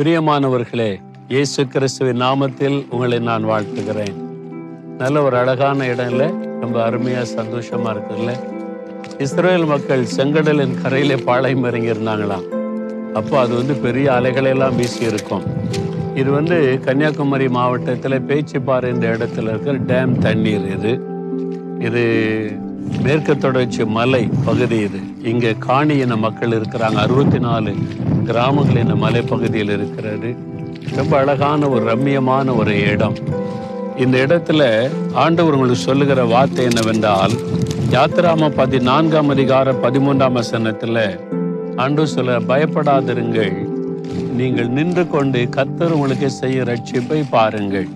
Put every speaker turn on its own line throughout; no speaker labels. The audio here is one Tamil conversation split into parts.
பிரியமானவர்களே இயேசு கிறிஸ்துவின் நாமத்தில் உங்களை நான் வாழ்த்துகிறேன். நல்ல ஒரு அழகான இடம்ல ரொம்ப அருமையா சந்தோஷமா இருக்குல்ல இஸ்ரேல் மக்கள் செங்கடலின் கரையிலே பாளையம் இறங்கி இருந்தாங்களாம் அப்போ அது வந்து பெரிய அலைகளெல்லாம் வீசி இருக்கும். இது வந்து கன்னியாகுமரி மாவட்டத்தில் பேச்சிப்பாறை என்ற இடத்துல இருக்கிற டேம் தண்ணீர் இது. இது மேற்கு தொடர்ச்சி மலை பகுதி இது. இங்கே காணி இன மக்கள் இருக்கிறாங்க அறுபத்தி நாலு கிராமங்கள் இந்த மலைப்பகுதியில் இருக்கிறது. ரொம்ப அழகான ஒரு ரம்மியமான ஒரு இடம். இந்த இடத்துல ஆண்டவர் உங்களுக்கு சொல்லுகிற வார்த்தை என்னவென்றால் யாத்திராம பதினான்காம் அதிகார பதிமூன்றாம் வசனத்தில் ஆண்டு சொல்ல பயப்படாதிருங்கள். நீங்கள் நின்று கொண்டு கத்தர் உங்களுக்கு செய்ய ரட்சிப்பை பாருங்கள்.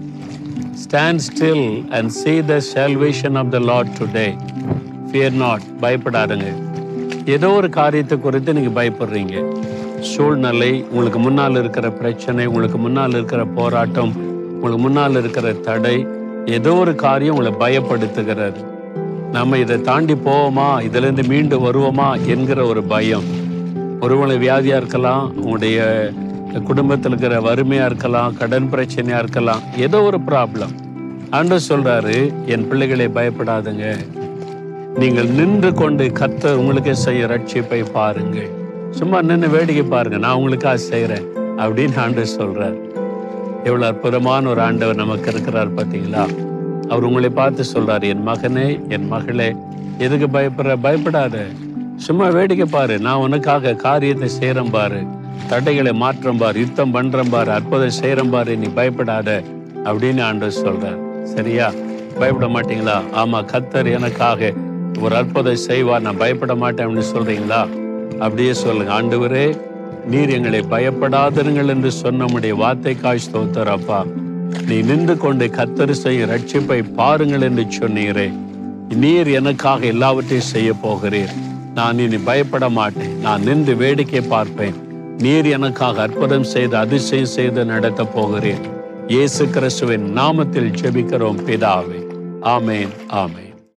Stand still and see the salvation of the lord today fear not பயப்படாதுங்க ஏதோ ஒரு காரியத்தை குறித்து நீங்கள் பயப்படுறீங்க. சூழ்நிலை உங்களுக்கு முன்னால் இருக்கிற பிரச்சனை உங்களுக்கு முன்னால் இருக்கிற போராட்டம் உங்களுக்கு முன்னால் இருக்கிற தடை ஏதோ ஒரு காரியம் உங்களை பயப்படுத்துகிறது. நம்ம இதை தாண்டி போவோமா? இதுலேருந்து மீண்டு வருவோமா? என்கிற ஒரு பயம். ஒருவங்களை வியாதியாக இருக்கலாம் உங்களுடைய குடும்பத்தில் இருக்கிற வறுமையாக இருக்கலாம் கடன் பிரச்சனையாக இருக்கலாம் ஏதோ ஒரு ப்ராப்ளம் அன்று சொல்கிறாரு என் பிள்ளைகளை பயப்படாதுங்க. நீங்கள் நின்று கொண்டு கத்த உங்களுக்கு செய்ய ரட்சிப்பை பாருங்கள். சும்மா நின்று வேடிக்கை பாருங்க. நான் உங்களுக்காக செய்கிறேன் அப்படின்னு ஆண்டவர் சொல்றார். எவ்வளோ அற்புதமான ஒரு ஆண்டவர் நமக்கு இருக்கிறார் பார்த்தீங்களா? அவர் உங்களை பார்த்து சொல்றாரு என் மகனே என் மகளே எதுக்கு பயப்படுற? பயப்படாத. சும்மா வேடிக்கை பாரு. நான் உனக்காக காரியத்தை செய்கிறேன் பாரு. தடைகளை மாற்றம் பாரு. யுத்தம் பண்றேன் பாரு. அற்புதம் செய்கிறேன் பாரு. நீ பயப்படாத. அப்படின்னு ஆண்டவர் சொல்றார். சரியா? பயப்பட மாட்டீங்களா? ஆமா கத்தர் எனக்காக ஒரு அற்புதம் செய்வார். நான் பயப்பட மாட்டேன் அப்படின்னு சொல்றீங்களா? அப்படியே சொல்லுங்க ஆண்டவரே நீர் எங்களை பயப்படாதருங்கள் என்று சொன்ன வார்த்தைக்காய் ஸ்தோத்தர் அப்பா நீ நின்று கொண்டு கத்தரிசை ரட்சிப்பை பாருங்கள் என்று சொன்னீரே. நீர் எனக்காக எல்லாவற்றையும் செய்ய போகிறீர். நான் இனி பயப்பட மாட்டேன். நான் நின்று வேடிக்கை பார்ப்பேன். நீர் எனக்காக அற்புதம் செய்து அதிசயம் செய்து நடத்த போகிறேன் இயேசு கிறிஸ்துவின் நாமத்தில் ஜெபிக்கிறோம் பிதாவே. ஆமேன் ஆமேன்.